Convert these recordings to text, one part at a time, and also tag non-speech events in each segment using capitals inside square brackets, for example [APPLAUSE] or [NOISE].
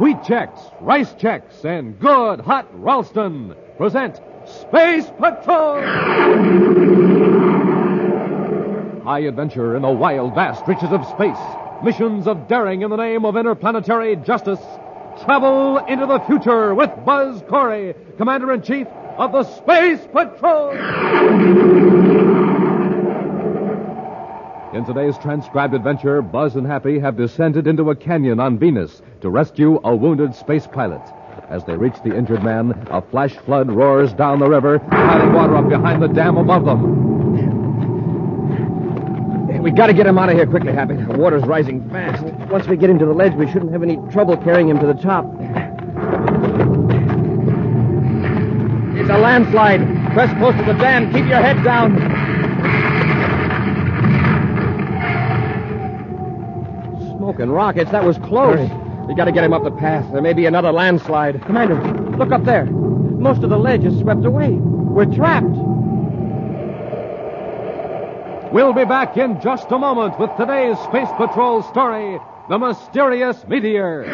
Wheat Chex, Rice Chex, and Good Hot Ralston present Space Patrol! High adventure in the wild, vast reaches of space. Missions of daring in the name of interplanetary justice. Travel into the future with Buzz Corey, Commander in Chief of the Space Patrol! In today's transcribed adventure, Buzz and Happy have descended into a canyon on Venus to rescue a wounded space pilot. As they reach the injured man, a flash flood roars down the river, piling water up behind the dam above them. We gotta get him out of here quickly, Happy. The water's rising fast. Once we get him to the ledge, we shouldn't have any trouble carrying him to the top. It's a landslide. Press close to the dam. Keep your head down. Smoking rockets. That was close. We gotta get him up the path. There may be another landslide. Commander, look up there. Most of the ledge is swept away. We're trapped. We'll be back in just a moment with today's Space Patrol story The Mysterious Meteor.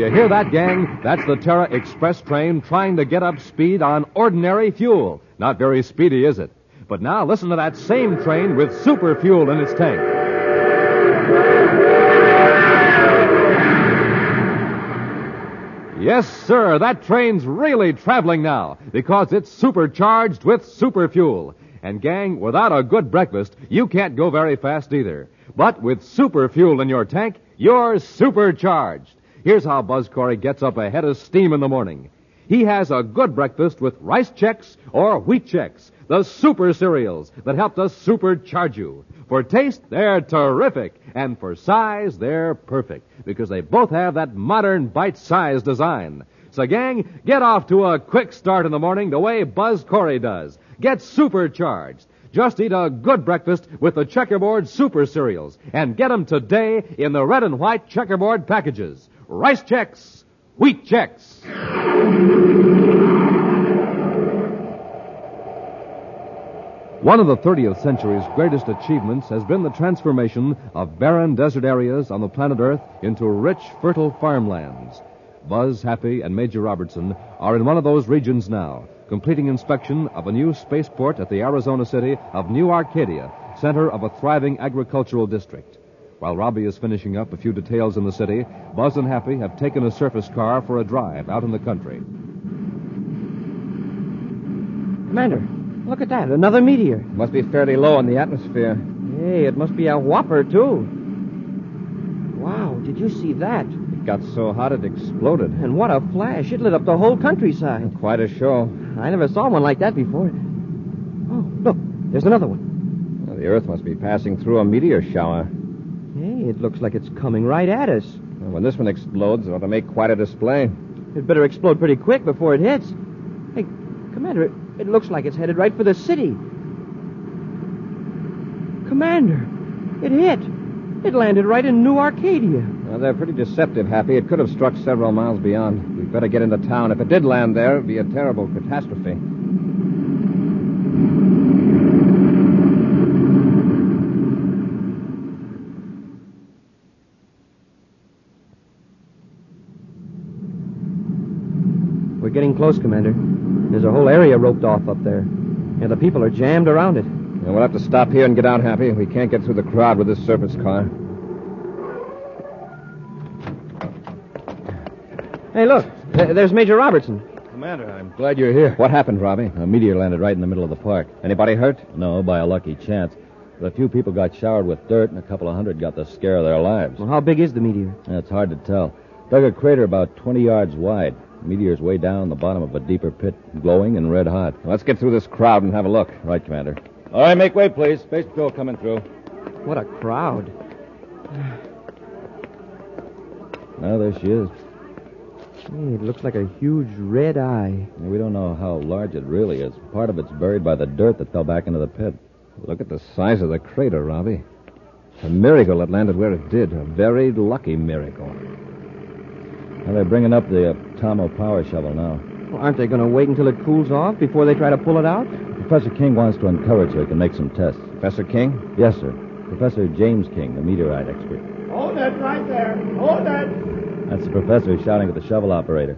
You hear that, gang? That's the Terra Express train trying to get up speed on ordinary fuel. Not very speedy, is it? But now listen to that same train with super fuel in its tank. Yes, sir, that train's really traveling now because it's supercharged with super fuel. And gang, without a good breakfast, you can't go very fast either. But with super fuel in your tank, you're supercharged. Here's how Buzz Corey gets up ahead of steam in the morning. He has a good breakfast with Rice Chex or Wheat Chex, the super cereals that help to supercharge you. For taste, they're terrific. And for size, they're perfect because they both have that modern bite-sized design. So gang, get off to a quick start in the morning the way Buzz Corey does. Get supercharged. Just eat a good breakfast with the checkerboard super cereals and get them today in the red and white checkerboard packages. Rice Chex, Wheat Chex. One of the 30th century's greatest achievements has been the transformation of barren desert areas on the planet Earth into rich, fertile farmlands. Buzz, Happy, and Major Robertson are in one of those regions now, completing inspection of a new spaceport at the Arizona city of New Arcadia, center of a thriving agricultural district. While Robbie is finishing up a few details in the city, Buzz and Happy have taken a surface car for a drive out in the country. Commander, look at that. Another meteor. Must be fairly low in the atmosphere. Hey, it must be a whopper, too. Wow, did you see that? It got so hot it exploded. And what a flash. It lit up the whole countryside. Quite a show. I never saw one like that before. Oh, look, there's another one. Well, the Earth must be passing through a meteor shower. It looks like it's coming right at us. When this one explodes, it ought to make quite a display. It better explode pretty quick before it hits. Hey, Commander, it, it looks like it's headed right for the city. Commander, it hit. It landed right in New Arcadia. Well, they're pretty deceptive, Happy. It could have struck several miles beyond. We'd better get into town. If it did land there, it'd be a terrible catastrophe. Getting close, Commander. There's a whole area roped off up there. And the people are jammed around it. And we'll have to stop here and get out, Happy. We can't get through the crowd with this surface car. Hey, look. There's Major Robertson. Commander, I'm glad you're here. What happened, Robbie? A meteor landed right in the middle of the park. Anybody hurt? No, by a lucky chance. But a few people got showered with dirt, and a couple of hundred got the scare of their lives. Well, how big is the meteor? It's hard to tell. Dug a crater about 20 yards wide. Meteor's way down the bottom of a deeper pit, glowing and red hot. Let's get through this crowd and have a look. Right, Commander. All right, make way, please. Space Patrol coming through. What a crowd. Now, there she is. Hey, it looks like a huge red eye. We don't know how large it really is. Part of it's buried by the dirt that fell back into the pit. Look at the size of the crater, Robbie. It's a miracle it landed where it did. A very lucky miracle. Now, they're bringing up the uh, Tomo power shovel now. Well, aren't they going to wait until it cools off before they try to pull it out? Professor King wants to encourage so he can make some tests. Professor King? Yes, sir. Professor James King, the meteorite expert. Hold it right there. Hold it. That's the professor shouting at the shovel operator.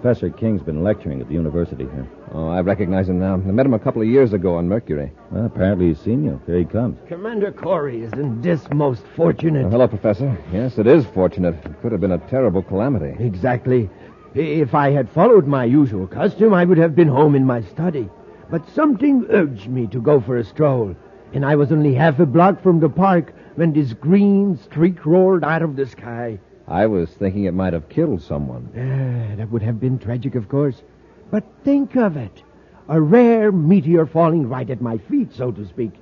Professor King's been lecturing at the university here. Oh, I recognize him now. I met him a couple of years ago on Mercury. Well, apparently he's seen you. Here he comes. Commander Corey, isn't this most fortunate? Oh, hello, Professor. Yes, it is fortunate. It could have been a terrible calamity. Exactly. If I had followed my usual custom, I would have been home in my study. But something urged me to go for a stroll, and I was only half a block from the park when this green streak rolled out of the sky. I was thinking it might have killed someone. Ah, that would have been tragic, of course. But think of it. A rare meteor falling right at my feet, so to speak.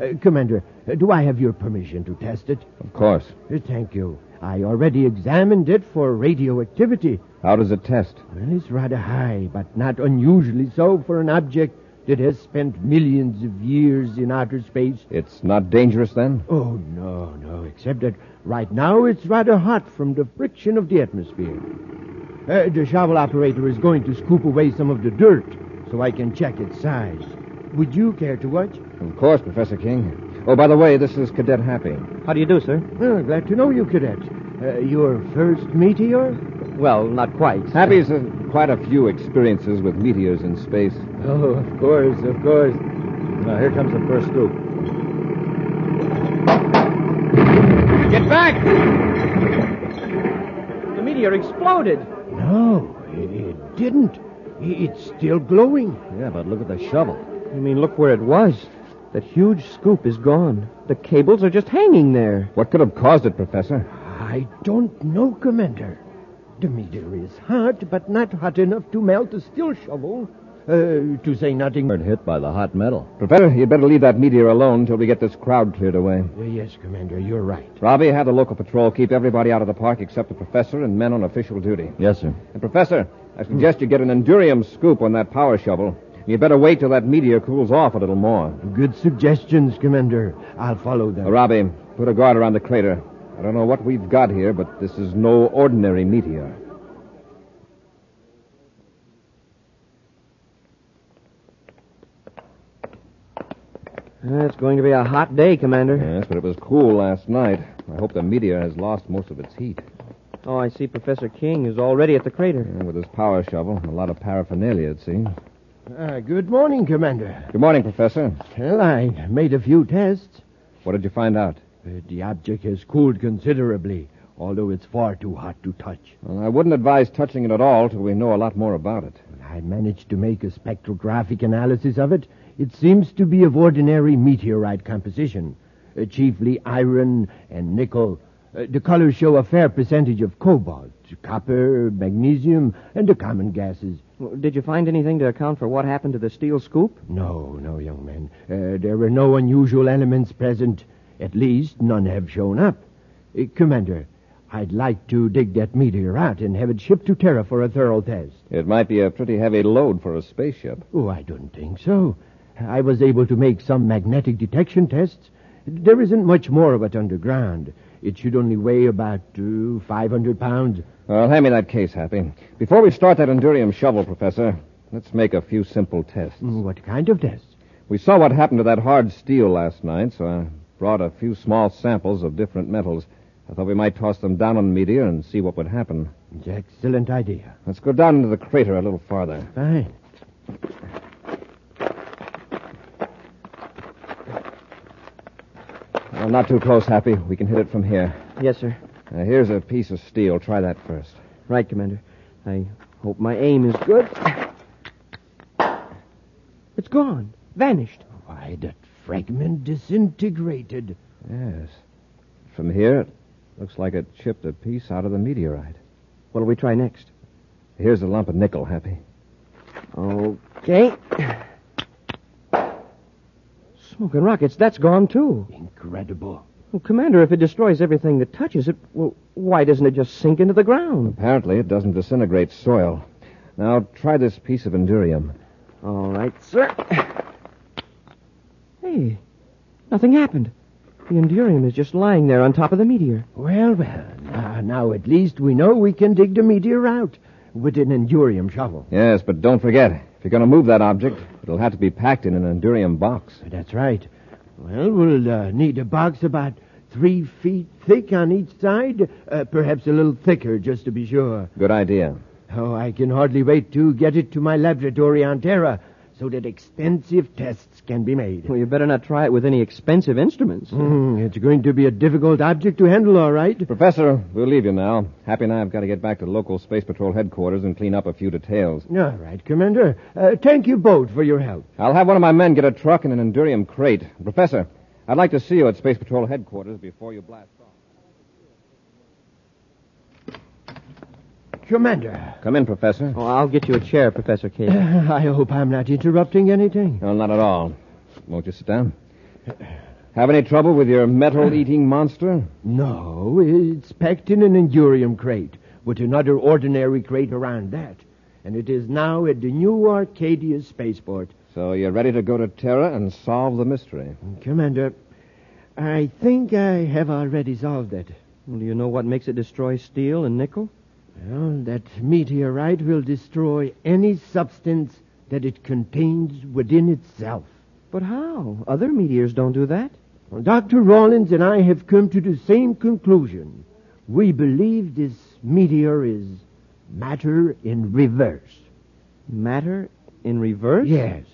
Uh, Commander, uh, do I have your permission to test it? Of course. Uh, thank you. I already examined it for radioactivity. How does it test? Well, it's rather high, but not unusually so for an object that has spent millions of years in outer space. It's not dangerous then? Oh, no, no, except that right now it's rather hot from the friction of the atmosphere. Uh, the shovel operator is going to scoop away some of the dirt so I can check its size. Would you care to watch? Of course, Professor King. Oh, by the way, this is Cadet Happy. How do you do, sir? Oh, glad to know you, Cadet. Uh, your first meteor? Well, not quite. Happy's had quite a few experiences with meteors in space. Oh, of course, of course. Now, here comes the first scoop. Get back! The meteor exploded. No, it, it didn't. It's still glowing. Yeah, but look at the shovel. You mean, look where it was. That huge scoop is gone. The cables are just hanging there. What could have caused it, Professor? I don't know, Commander. The meteor is hot, but not hot enough to melt a steel shovel. Uh, to say nothing. Weren't hit by the hot metal. Professor, you'd better leave that meteor alone till we get this crowd cleared away. Uh, yes, Commander, you're right. Robbie, have the local patrol keep everybody out of the park except the professor and men on official duty. Yes, sir. And, Professor, I suggest you get an endurium scoop on that power shovel. You better wait till that meteor cools off a little more. Good suggestions, Commander. I'll follow them. Uh, Robbie, put a guard around the crater. I don't know what we've got here, but this is no ordinary meteor. Uh, it's going to be a hot day, Commander. Yes, but it was cool last night. I hope the meteor has lost most of its heat. Oh, I see Professor King is already at the crater. And with his power shovel, and a lot of paraphernalia, it seems. Uh, good morning, Commander. Good morning, Professor. Well, I made a few tests. What did you find out? Uh, the object has cooled considerably, although it's far too hot to touch. Well, I wouldn't advise touching it at all till we know a lot more about it. I managed to make a spectrographic analysis of it. It seems to be of ordinary meteorite composition, uh, chiefly iron and nickel. Uh, the colors show a fair percentage of cobalt, copper, magnesium, and the common gases. Well, Did you find anything to account for what happened to the steel scoop? No, no, young man. Uh, there were no unusual elements present. At least, none have shown up. Uh, Commander, I'd like to dig that meteor out and have it shipped to Terra for a thorough test. It might be a pretty heavy load for a spaceship. Oh, I don't think so. I was able to make some magnetic detection tests. There isn't much more of it underground. It should only weigh about uh, 500 pounds. Well, hand me that case, Happy. Before we start that endurium shovel, Professor, let's make a few simple tests. Mm, What kind of tests? We saw what happened to that hard steel last night, so I brought a few small samples of different metals. I thought we might toss them down on the meteor and see what would happen. It's an excellent idea. Let's go down into the crater a little farther. Fine. Well, not too close, Happy. We can hit it from here. Yes, sir. Now, here's a piece of steel. Try that first. Right, Commander. I hope my aim is good. It's gone. Vanished. Why, that fragment disintegrated. Yes. From here, it looks like it chipped a piece out of the meteorite. What'll we try next? Here's a lump of nickel, Happy. Okay. Smoking rockets, that's gone too. Incredible. Well, Commander, if it destroys everything that touches it, well, why doesn't it just sink into the ground? Apparently, it doesn't disintegrate soil. Now, try this piece of endurium. All right, sir. Hey, nothing happened. The Endurium is just lying there on top of the meteor. Well, well. Now, now at least we know we can dig the meteor out. with an endurium shovel. Yes, but don't forget, if you're going to move that object, it'll have to be packed in an endurium box. That's right. Well, we'll uh, need a box about three feet thick on each side, uh, perhaps a little thicker, just to be sure. Good idea. Oh, I can hardly wait to get it to my laboratory on Terra so that extensive tests can be made. Well, you better not try it with any expensive instruments. Mm, it's going to be a difficult object to handle, all right. Professor, we'll leave you now. Happy and I have got to get back to local Space Patrol headquarters and clean up a few details. All right, Commander. Uh, thank you both for your help. I'll have one of my men get a truck and an endurium crate. Professor, I'd like to see you at Space Patrol headquarters before you blast Commander, Come in, Professor. Oh, I'll get you a chair, Professor Case. [LAUGHS] I hope I'm not interrupting anything. No, not at all. Won't you sit down? Have any trouble with your metal-eating monster? No, it's packed in an endurium crate with another ordinary crate around that. And it is now at the new Arcadia spaceport. So you're ready to go to Terra and solve the mystery. Commander, I think I have already solved it. Well, do you know what makes it destroy steel and nickel? Well, that meteorite will destroy any substance that it contains within itself. But how? Other meteors don't do that. Well, Dr. Rawlins and I have come to the same conclusion. We believe this meteor is matter in reverse. Matter in reverse? Yes.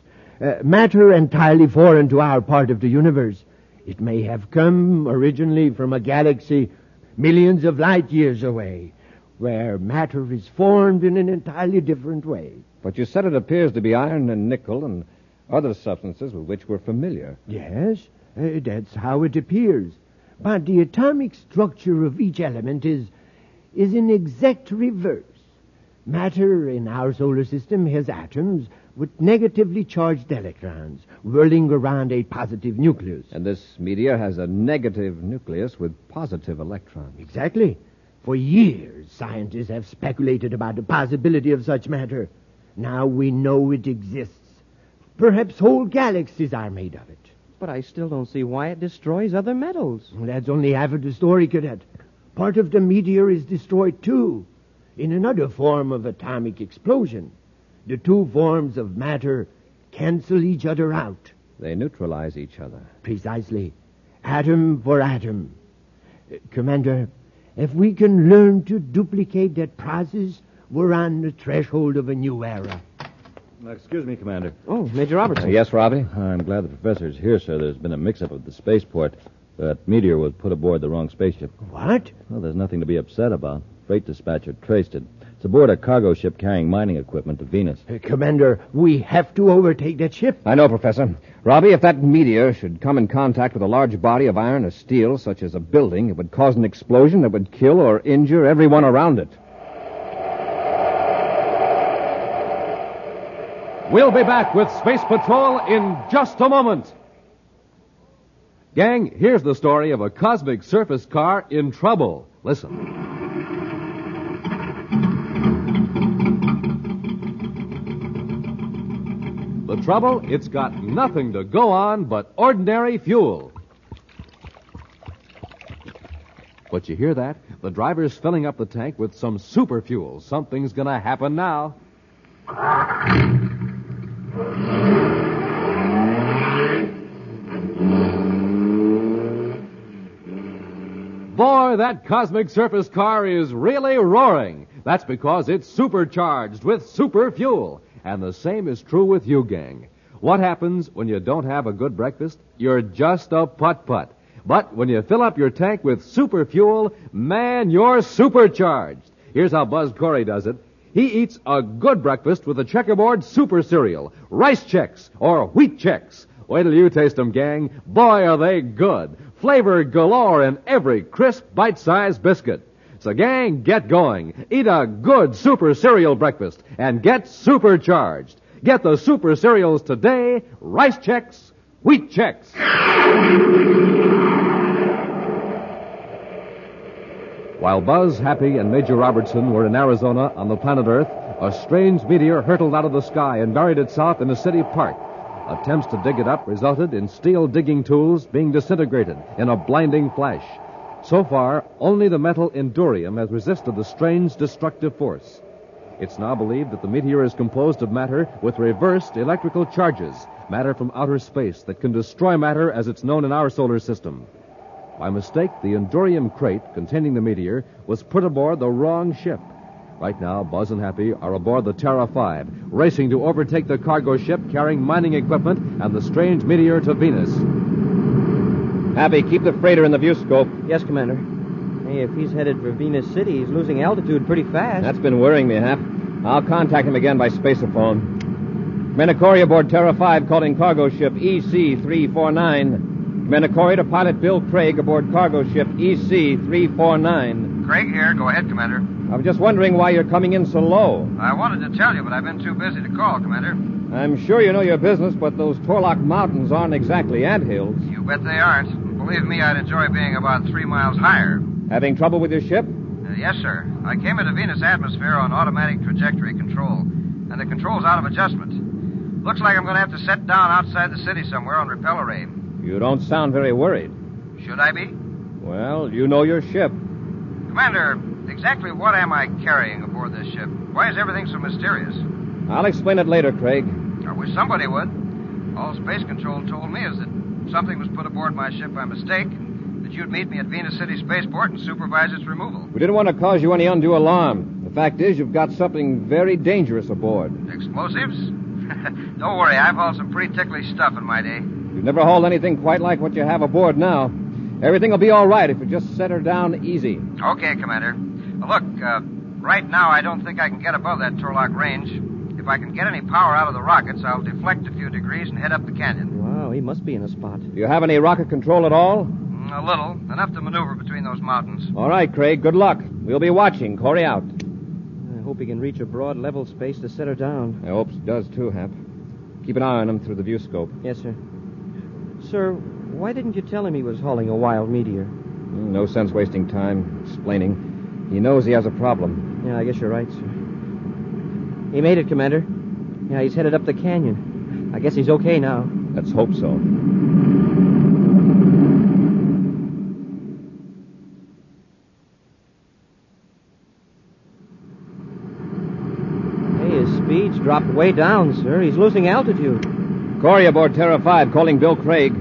Uh, matter entirely foreign to our part of the universe. It may have come originally from a galaxy millions of light years away, where matter is formed in an entirely different way. But you said it appears to be iron and nickel and other substances with which we're familiar. Yes, uh, that's how it appears. But the atomic structure of each element is is in exact reverse. Matter in our solar system has atoms with negatively charged electrons whirling around a positive nucleus. And this meteor has a negative nucleus with positive electrons. Exactly. For years, scientists have speculated about the possibility of such matter. Now we know it exists. Perhaps whole galaxies are made of it. But I still don't see why it destroys other metals. Well, That's only half of the story, Cadet. Part of the meteor is destroyed, too, in another form of atomic explosion. The two forms of matter cancel each other out. They neutralize each other. Precisely. Atom for atom. Uh, Commander, if we can learn to duplicate that process, we're on the threshold of a new era. Excuse me, Commander. Oh, Major Robertson. Uh, yes, Robbie? I'm glad the professor's here, sir. There's been a mix-up at the spaceport. That meteor was put aboard the wrong spaceship. What? Well, there's nothing to be upset about. Freight dispatcher traced it. It's aboard a cargo ship carrying mining equipment to Venus. Uh, Commander, we have to overtake that ship. I know, Professor. Robbie, if that meteor should come in contact with a large body of iron or steel, such as a building, it would cause an explosion that would kill or injure everyone around it. We'll be back with Space Patrol in just a moment. Gang, here's the story of a cosmic surface car in trouble. Listen. The trouble? It's got nothing to go on but ordinary fuel. But you hear that? The driver's filling up the tank with some super fuel. Something's gonna happen now. Boy, that cosmic surface car is really roaring. That's because it's supercharged with super fuel. And the same is true with you, gang. What happens when you don't have a good breakfast? You're just a putt-putt. But when you fill up your tank with super fuel, man, you're supercharged. Here's how Buzz Corey does it. He eats a good breakfast with a checkerboard super cereal, Rice Chex, or Wheat Chex. Wait till you taste them, gang. Boy, are they good. Flavor galore in every crisp, bite-sized biscuit. So, gang, get going. Eat a good super cereal breakfast and get supercharged. Get the super cereals today. Rice Chex, Wheat Chex. While Buzz, Happy, and Major Robertson were in Arizona on the planet Earth, a strange meteor hurtled out of the sky and buried itself in a city park. Attempts to dig it up resulted in steel digging tools being disintegrated in a blinding flash. So far, only the metal endurium has resisted the strange destructive force. It's now believed that the meteor is composed of matter with reversed electrical charges, matter from outer space that can destroy matter as it's known in our solar system. By mistake, the Endurium crate containing the meteor was put aboard the wrong ship. Right now, Buzz and Happy are aboard the Terra 5, racing to overtake the cargo ship carrying mining equipment and the strange meteor to Venus. Happy, keep the freighter in the view scope. Yes, Commander. Hey, if he's headed for Venus City, he's losing altitude pretty fast. That's been worrying me, Hap. I'll contact him again by spaceophone. Menacori aboard Terra 5 calling cargo ship E EC 349. Menacori to pilot Bill Craig aboard cargo ship E EC 349. Craig here. Go ahead, Commander. I was just wondering why you're coming in so low. I wanted to tell you, but I've been too busy to call, Commander. I'm sure you know your business, but those Torlock Mountains aren't exactly anthills. You bet they aren't. Believe me, I'd enjoy being about three miles higher. Having trouble with your ship? Uh, yes, sir. I came into Venus atmosphere on automatic trajectory control, and the control's out of adjustment. Looks like I'm going to have to set down outside the city somewhere on repel array. You don't sound very worried. Should I be? Well, you know your ship. Commander, exactly what am I carrying aboard this ship? Why is everything so mysterious? I'll explain it later, Craig. I wish somebody would. All Space Control told me is that something was put aboard my ship by mistake, and that you'd meet me at Venus City Spaceport and supervise its removal. We didn't want to cause you any undue alarm. The fact is, you've got something very dangerous aboard. Explosives? [LAUGHS] Don't worry, I've hauled some pretty ticklish stuff in my day. You've never hauled anything quite like what you have aboard now. Everything will be all right if you just set her down easy. Okay, Commander. Look, uh, right now I don't think I can get above that Torlock range. If I can get any power out of the rockets, I'll deflect a few degrees and head up the canyon. Wow, he must be in a spot. Do you have any rocket control at all? Mm, A little, enough to maneuver between those mountains. All right, Craig. Good luck. We'll be watching. Corey out. I hope he can reach a broad level space to set her down. I hope he does too, Hap. Keep an eye on him through the view scope. Yes, sir. Sir, why didn't you tell him he was hauling a wild meteor? Mm, No sense wasting time explaining. He knows he has a problem. Yeah, I guess you're right, sir. He made it, Commander. Yeah, he's headed up the canyon. I guess he's okay now. Let's hope so. Hey, his speed's dropped way down, sir. He's losing altitude. Corey aboard Terra 5 calling Bill Craig.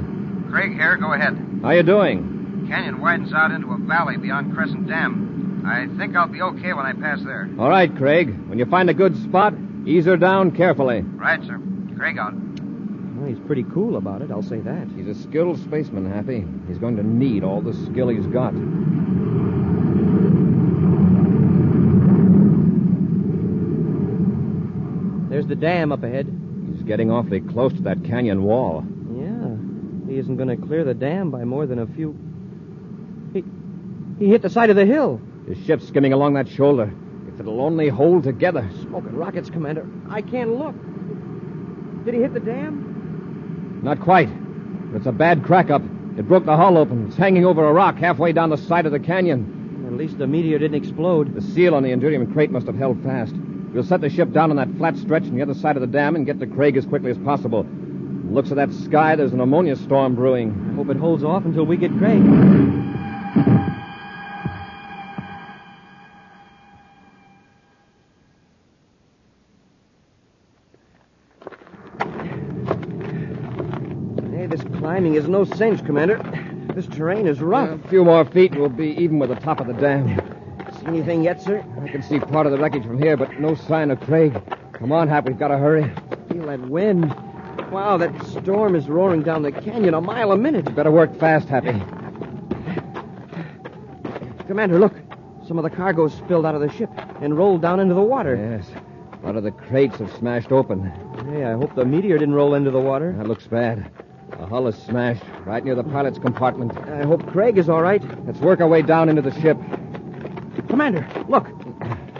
Craig here, go ahead. How you doing? Canyon widens out into a valley beyond Crescent Dam. I think I'll be okay when I pass there. All right, Craig. When you find a good spot, ease her down carefully. Right, sir. Craig out. Well, he's pretty cool about it, I'll say that. He's a skilled spaceman, Happy. He's going to need all the skill he's got. There's the dam up ahead. He's getting awfully close to that canyon wall. Yeah. He isn't going to clear the dam by more than a few. He. He hit the side of the hill. His ship's skimming along that shoulder. If it'll only hold together. Smoking rockets, Commander. I can't look. Did he hit the dam? Not quite. It's a bad crack up. It broke the hull open. It's hanging over a rock halfway down the side of the canyon. At least the meteor didn't explode. The seal on the Endurium crate must have held fast. We'll set the ship down on that flat stretch on the other side of the dam and get to Craig as quickly as possible. Looks at that sky, there's an ammonia storm brewing. I hope it holds off until we get Craig. Hey, is no cinch, Commander. This terrain is rough. A few more feet and we'll be even with the top of the dam. See anything yet, sir? I can see part of the wreckage from here, but no sign of Craig. Come on, Hap, we've got to hurry. Feel that wind. Wow, that storm is roaring down the canyon a mile a minute. Better work fast, Happy. Commander, look. Some of the cargo spilled out of the ship and rolled down into the water. Yes. A lot of the crates have smashed open. Hey, I hope the meteor didn't roll into the water. That looks bad. The hull is smashed right near the pilot's compartment. I hope Craig is all right. Let's work our way down into the ship. Commander, look.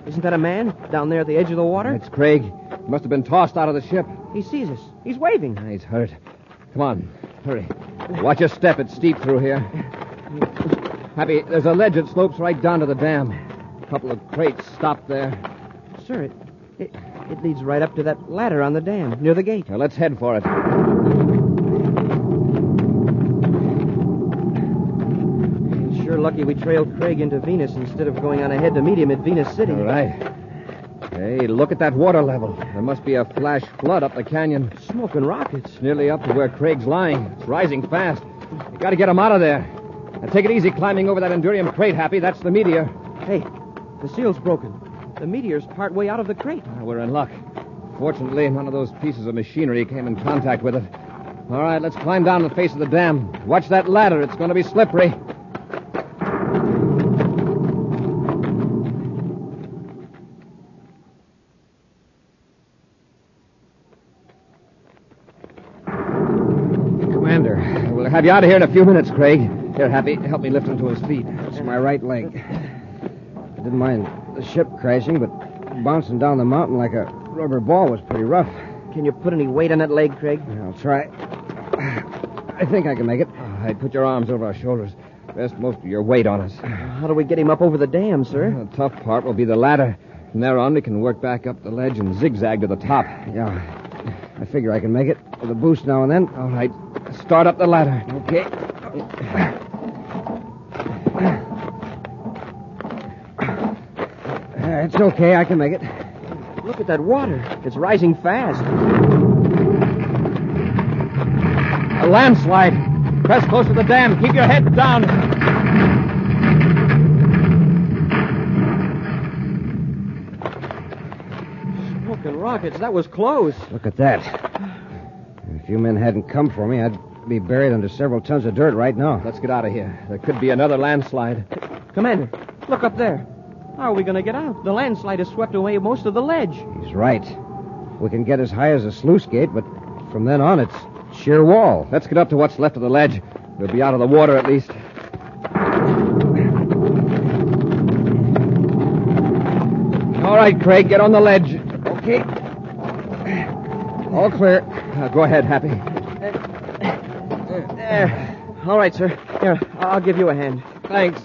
Isn't that a man down there at the edge of the water? It's Craig. He must have been tossed out of the ship. He sees us. He's waving. He's hurt. Come on, hurry. Watch your step. It's steep through here. Happy, there's a ledge that slopes right down to the dam. A couple of crates stopped there. Sir, it, it, it leads right up to that ladder on the dam near the gate. Now let's head for it. It's sure lucky we trailed Craig into Venus instead of going on ahead to meet him at Venus City. All right. Hey, look at that water level. There must be a flash flood up the canyon. Smoking rockets. Nearly up to where Craig's lying. It's rising fast. You gotta get him out of there. Now take it easy climbing over that Endurium crate, Happy. That's the meteor. Hey, the seal's broken. The meteor's part way out of the crate. Ah, We're in luck. Fortunately, none of those pieces of machinery came in contact with it. All right, let's climb down the face of the dam. Watch that ladder. It's going to be slippery. Have you out of here in a few minutes, Craig. Here, Happy, help me lift him to his feet. It's my right leg. I didn't mind the ship crashing, but bouncing down the mountain like a rubber ball was pretty rough. Can you put any weight on that leg, Craig? I'll try. I think I can make it. Right, put your arms over our shoulders. Rest most of your weight on us. How do we get him up over the dam, sir? The tough part will be the ladder. From there on, we can work back up the ledge and zigzag to the top. Yeah. I figure I can make it with a boost now and then. All right, start up the ladder. Okay. Uh, It's okay. I can make it. Look at that water. It's rising fast. A landslide. Press close to the dam. Keep your head down. Smoking rockets. That was close. Look at that. If you men hadn't come for me, I'd be buried under several tons of dirt right now. Let's get out of here. There could be another landslide. Commander, look up there. How are we going to get out? The landslide has swept away most of the ledge. He's right. We can get as high as a sluice gate, but from then on, it's sheer wall. Let's get up to what's left of the ledge. We'll be out of the water at least. All right, Craig, get on the ledge. Okay. All clear. Uh, go ahead, Happy. There. All right, sir. Here, I'll give you a hand. Thanks.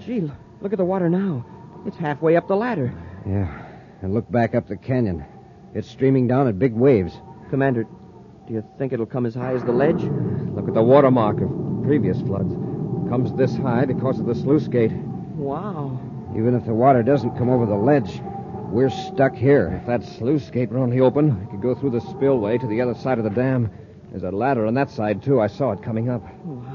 Gee, look at the water now. It's halfway up the ladder. Yeah. And look back up the canyon. It's streaming down at big waves. Commander, do you think it'll come as high as the ledge? Look at the watermark of previous floods. Comes this high because of the sluice gate. Wow. Even if the water doesn't come over the ledge, we're stuck here. If that sluice gate were only open, we could go through the spillway to the other side of the dam. There's a ladder on that side, too. I saw it coming up.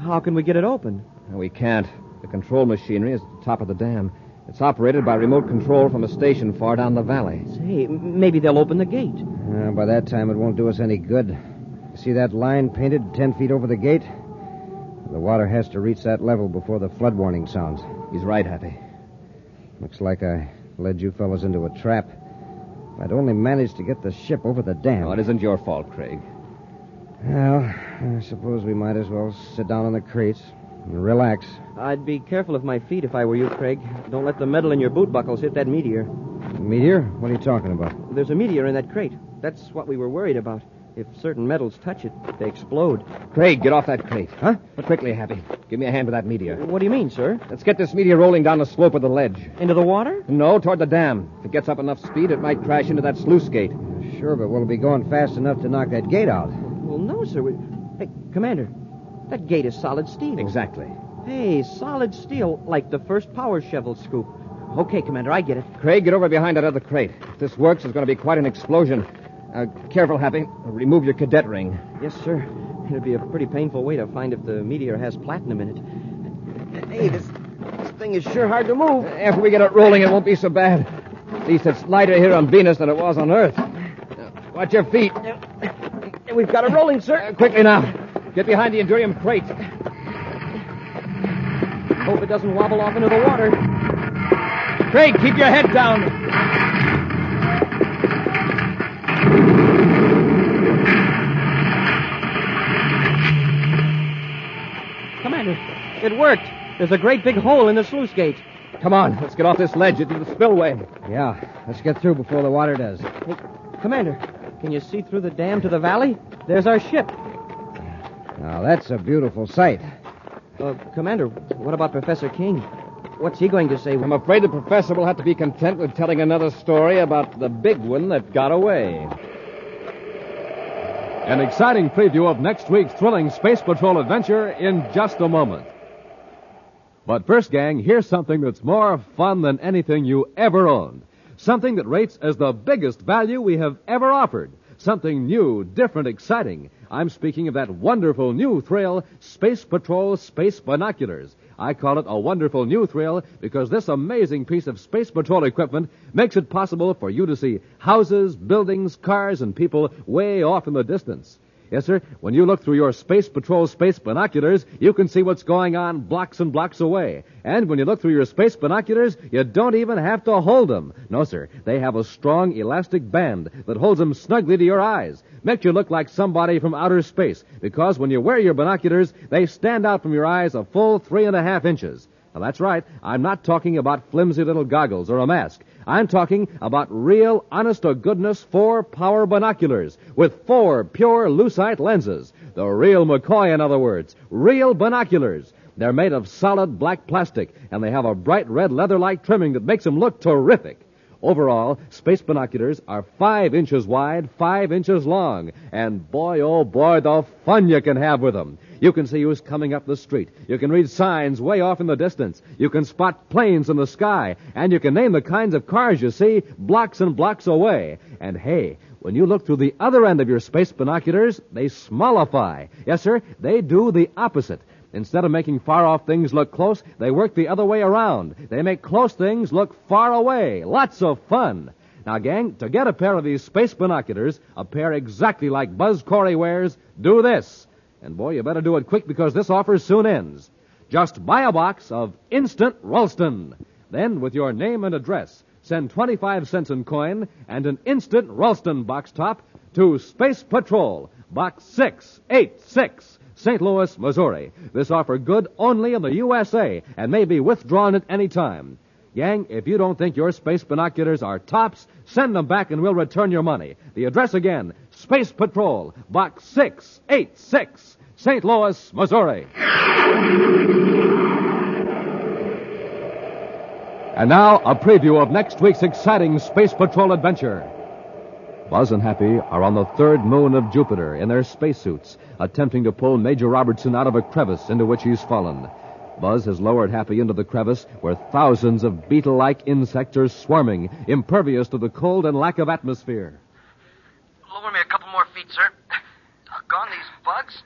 How can we get it open? We can't. The control machinery is at the top of the dam. It's operated by remote control from a station far down the valley. Say, maybe they'll open the gate. Uh, by that time, it won't do us any good. See that line painted ten feet over the gate? The water has to reach that level before the flood warning sounds. He's right, Happy. Looks like I led you fellas into a trap. If I'd only managed to get the ship over the dam. No, it isn't your fault, Craig. Well, I suppose we might as well sit down on the crates and relax. I'd be careful of my feet if I were you, Craig. Don't let the metal in your boot buckles hit that meteor. Meteor? What are you talking about? There's a meteor in that crate. That's what we were worried about. If certain metals touch it, they explode. Craig, get off that crate. Huh? But quickly, Happy. Give me a hand with that meteor. What do you mean, sir? Let's get this meteor rolling down the slope of the ledge. Into the water? No, toward the dam. If it gets up enough speed, it might crash into that sluice gate. Sure, but will it be going fast enough to knock that gate out? Well, no, sir. We... Hey, Commander, that gate is solid steel. Exactly. Hey, solid steel, like the first power shovel scoop. Okay, Commander, I get it. Craig, get over behind that other crate. If this works, there's going to be quite an explosion. Uh, careful, Happy. Remove your cadet ring. Yes, sir. It'd be a pretty painful way to find if the meteor has platinum in it. Hey, this, this thing is sure hard to move. After we get it rolling, it won't be so bad. At least it's lighter here on Venus than it was on Earth. Uh, Watch your feet. We've got it rolling, sir. Uh, quickly now. Get behind the Endurium crate. Hope it doesn't wobble off into the water. Craig, keep your head down. Worked. There's a great big hole in the sluice gate. Come on, let's get off this ledge into the spillway. Yeah, let's get through before the water does. Hey, Commander, can you see through the dam to the valley? There's our ship. Now, that's a beautiful sight. Uh, Commander, what about Professor King? What's he going to say? I'm afraid the professor will have to be content with telling another story about the big one that got away. An exciting preview of next week's thrilling Space Patrol adventure in just a moment. But first, gang, here's something that's more fun than anything you ever owned. Something that rates as the biggest value we have ever offered. Something new, different, exciting. I'm speaking of that wonderful new thrill, Space Patrol Space Binoculars. I call it a wonderful new thrill because this amazing piece of Space Patrol equipment makes it possible for you to see houses, buildings, cars, and people way off in the distance. Yes, sir. When you look through your Space Patrol space binoculars, you can see what's going on blocks and blocks away. And when you look through your space binoculars, you don't even have to hold them. No, sir. They have a strong elastic band that holds them snugly to your eyes. Makes you look like somebody from outer space. Because when you wear your binoculars, they stand out from your eyes a full three and a half inches. Now, that's right. I'm not talking about flimsy little goggles or a mask. I'm talking about real, honest to goodness four power binoculars with four pure lucite lenses. The real McCoy, in other words. Real binoculars. They're made of solid black plastic, and they have a bright red leather-like trimming that makes them look terrific. Overall, space binoculars are five inches wide, five inches long, and boy, oh boy, the fun you can have with them. You can see who's coming up the street. You can read signs way off in the distance. You can spot planes in the sky, and you can name the kinds of cars you see blocks and blocks away. And hey, when you look through the other end of your space binoculars, they smallify. Yes, sir, they do the opposite. Instead of making far off things look close, they work the other way around. They make close things look far away. Lots of fun. Now, gang, to get a pair of these space binoculars, a pair exactly like Buzz Corey wears, do this. And boy, you better do it quick because this offer soon ends. Just buy a box of Instant Ralston. Then, with your name and address, send 25 cents in coin and an Instant Ralston box top to Space Patrol, Box 686. St. Louis, Missouri. This offer good only in the USA and may be withdrawn at any time. Gang, if you don't think your space binoculars are tops, send them back and we'll return your money. The address again, Space Patrol, Box 686, St. Louis, Missouri. And now, a preview of next week's exciting Space Patrol adventure. Buzz and Happy are on the third moon of Jupiter in their spacesuits, attempting to pull Major Robertson out of a crevice into which he's fallen. Buzz has lowered Happy into the crevice where thousands of beetle like insects are swarming, impervious to the cold and lack of atmosphere. Lower me a couple more feet, sir. Gone these bugs.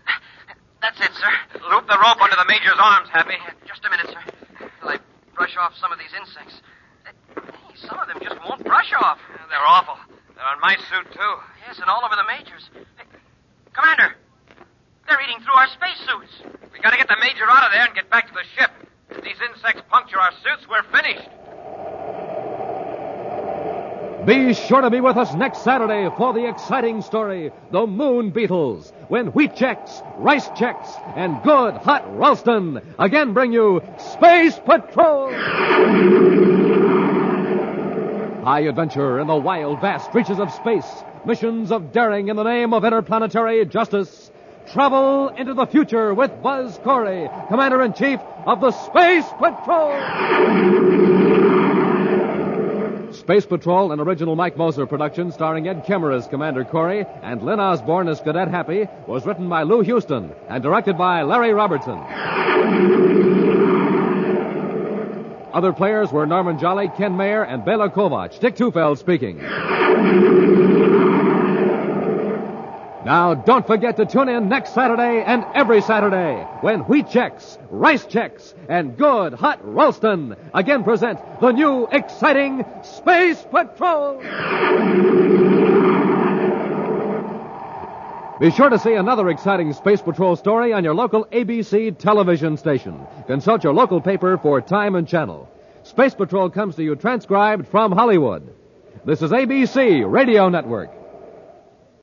That's it, sir. Loop the rope under the major's arms, Happy. Just a minute, sir. Till I brush off some of these insects. Eh, hey, some of them just won't brush off. They're awful. They're on my suit, too. Yes, and all over the major's. Hey, Commander, they're eating through our spacesuits. We gotta get the major out of there and get back to the ship. If these insects puncture our suits, we're finished. Be sure to be with us next Saturday for the exciting story, The Moon Beetles, when Wheat Chex, Rice Chex, and good hot Ralston again bring you Space Patrol! High adventure in the wild, vast reaches of space, missions of daring in the name of interplanetary justice. Travel into the future with Buzz Corey, Commander in Chief of the Space Patrol! Space Patrol, an original Mike Moser production starring Ed Kemmer as Commander Corey and Lyn Osborn as Cadet Happy, was written by Lou Houston and directed by Larry Robertson. Other players were Norman Jolley, Ken Mayer, and Bela Kovac. Dick Tufeld speaking. Now, don't forget to tune in next Saturday and every Saturday when Wheat Chex, Rice Chex, and good hot Ralston again present the new exciting Space Patrol. Be sure to see another exciting Space Patrol story on your local ABC television station. Consult your local paper for time and channel. Space Patrol comes to you transcribed from Hollywood. This is ABC Radio Network.